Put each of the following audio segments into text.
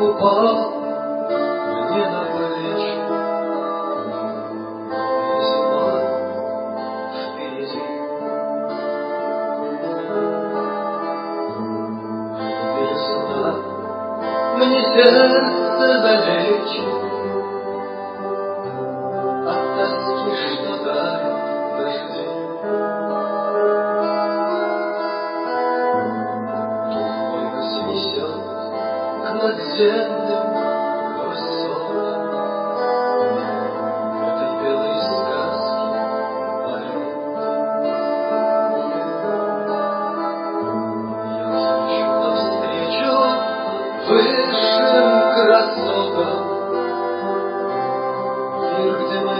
пополам мне навалечь. Мне сердце залечь. самодельным корсором. В этой белой сказке малют. Я слышу навстречу высшим красотам. Мир, где мы.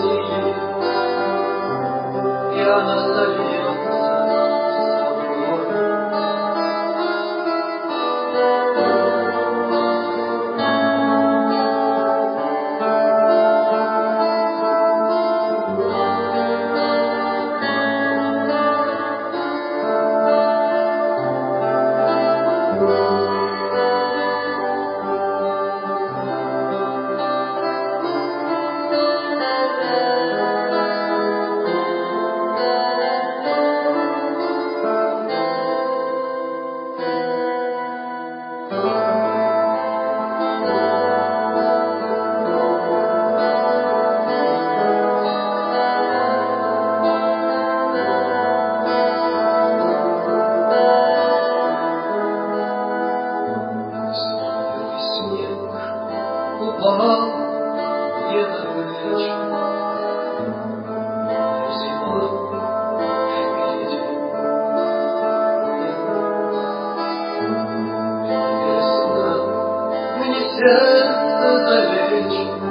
the living.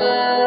Amen.